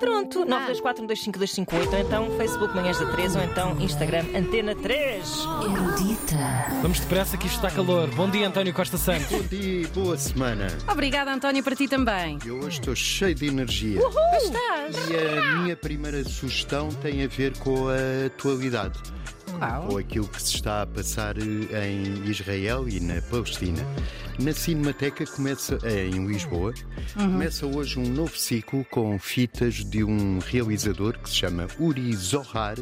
Pronto, 924-125-258, ou então Facebook Manhãs da 3, ou então Instagram Antena 3. Erudita. Vamos depressa que isto está calor. Bom dia, António Costa Santos. Bom dia e boa semana. Obrigada, António, para ti também. Eu hoje estou cheio de energia. Estás? E a minha primeira sugestão tem a ver com a atualidade. Qual? Com aquilo que se está a passar eh, em Israel e na Palestina. Na Cinemateca começa, eh, em Lisboa, começa hoje um novo ciclo com fitas de um realizador que se chama Uri Zohar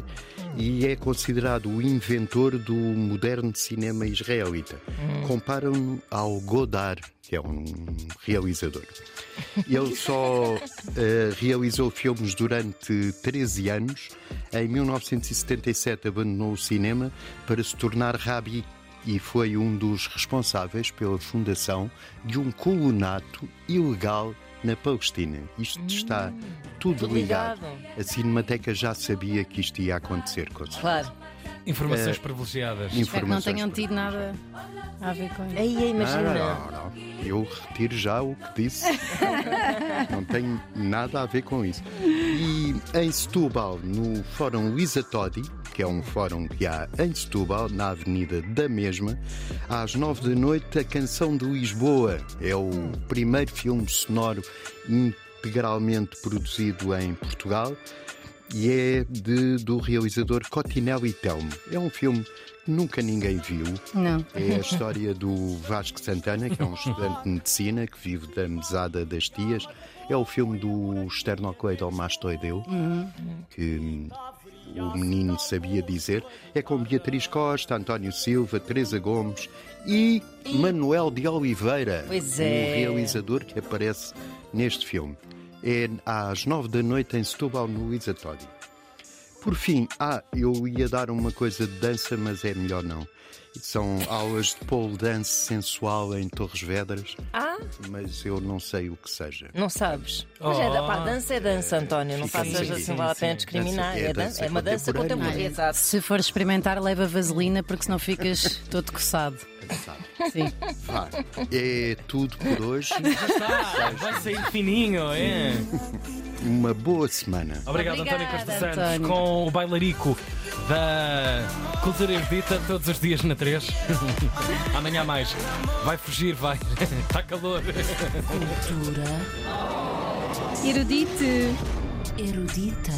e é considerado o inventor do moderno cinema israelita. Comparam-no ao Godard, que é um realizador. Ele só eh, realizou filmes durante 13 anos. Em 1977 abandonou o cinema para se tornar rabi e foi um dos responsáveis pela fundação de um colonato ilegal na Palestina. Isto está tudo ligado. A Cinemateca já sabia que isto ia acontecer com certeza. Claro. Informações privilegiadas. Espero que não Informações tenham tido nada a ver com isso. Aí, Não, imagina. não, não. Eu retiro já o que disse. não tem nada a ver com isso. E em Setúbal, no Fórum Luísa Todi, que é um fórum que há em Setúbal, na Avenida da Mesma, às nove da noite, a Canção de Lisboa. É o primeiro filme sonoro integralmente produzido em Portugal e é de- do realizador Cotinelli Telmo. É um filme que nunca ninguém viu. Não. É a história do Vasco Santana, que é um estudante de medicina que vive da mesada das tias. É o filme do Esternocleidomastoideu, que hum, o menino sabia dizer. É com Beatriz Costa, António Silva, Teresa Gomes e Manuel de Oliveira, Pois o é. realizador que aparece neste filme. É às nove da noite em Setúbal, no Todi. Por fim, ah, eu ia dar uma coisa de dança, mas é melhor não. São aulas de pole dance sensual em Torres Vedras, Ah, mas eu não sei o que seja. não sabes. Mas é, da- pá, dança é dança, António. Não Fica faças sim, assim, sim, vale a pena discriminar. Dança- é É, dan- dança é uma dança contemporânea. contemporânea. Exato. Se for experimentar, leva vaselina, porque senão ficas todo coçado. Sabe? Sim. Vá, é tudo por hoje. Está, vai sair fininho, é? Uma boa semana. Obrigado, Obrigada, António Costa Santos, António. com o bailarico da Cultura Erudita todos os dias na 3. Amanhã mais. Vai fugir, vai. Está calor. Cultura. Erudite. Erudita.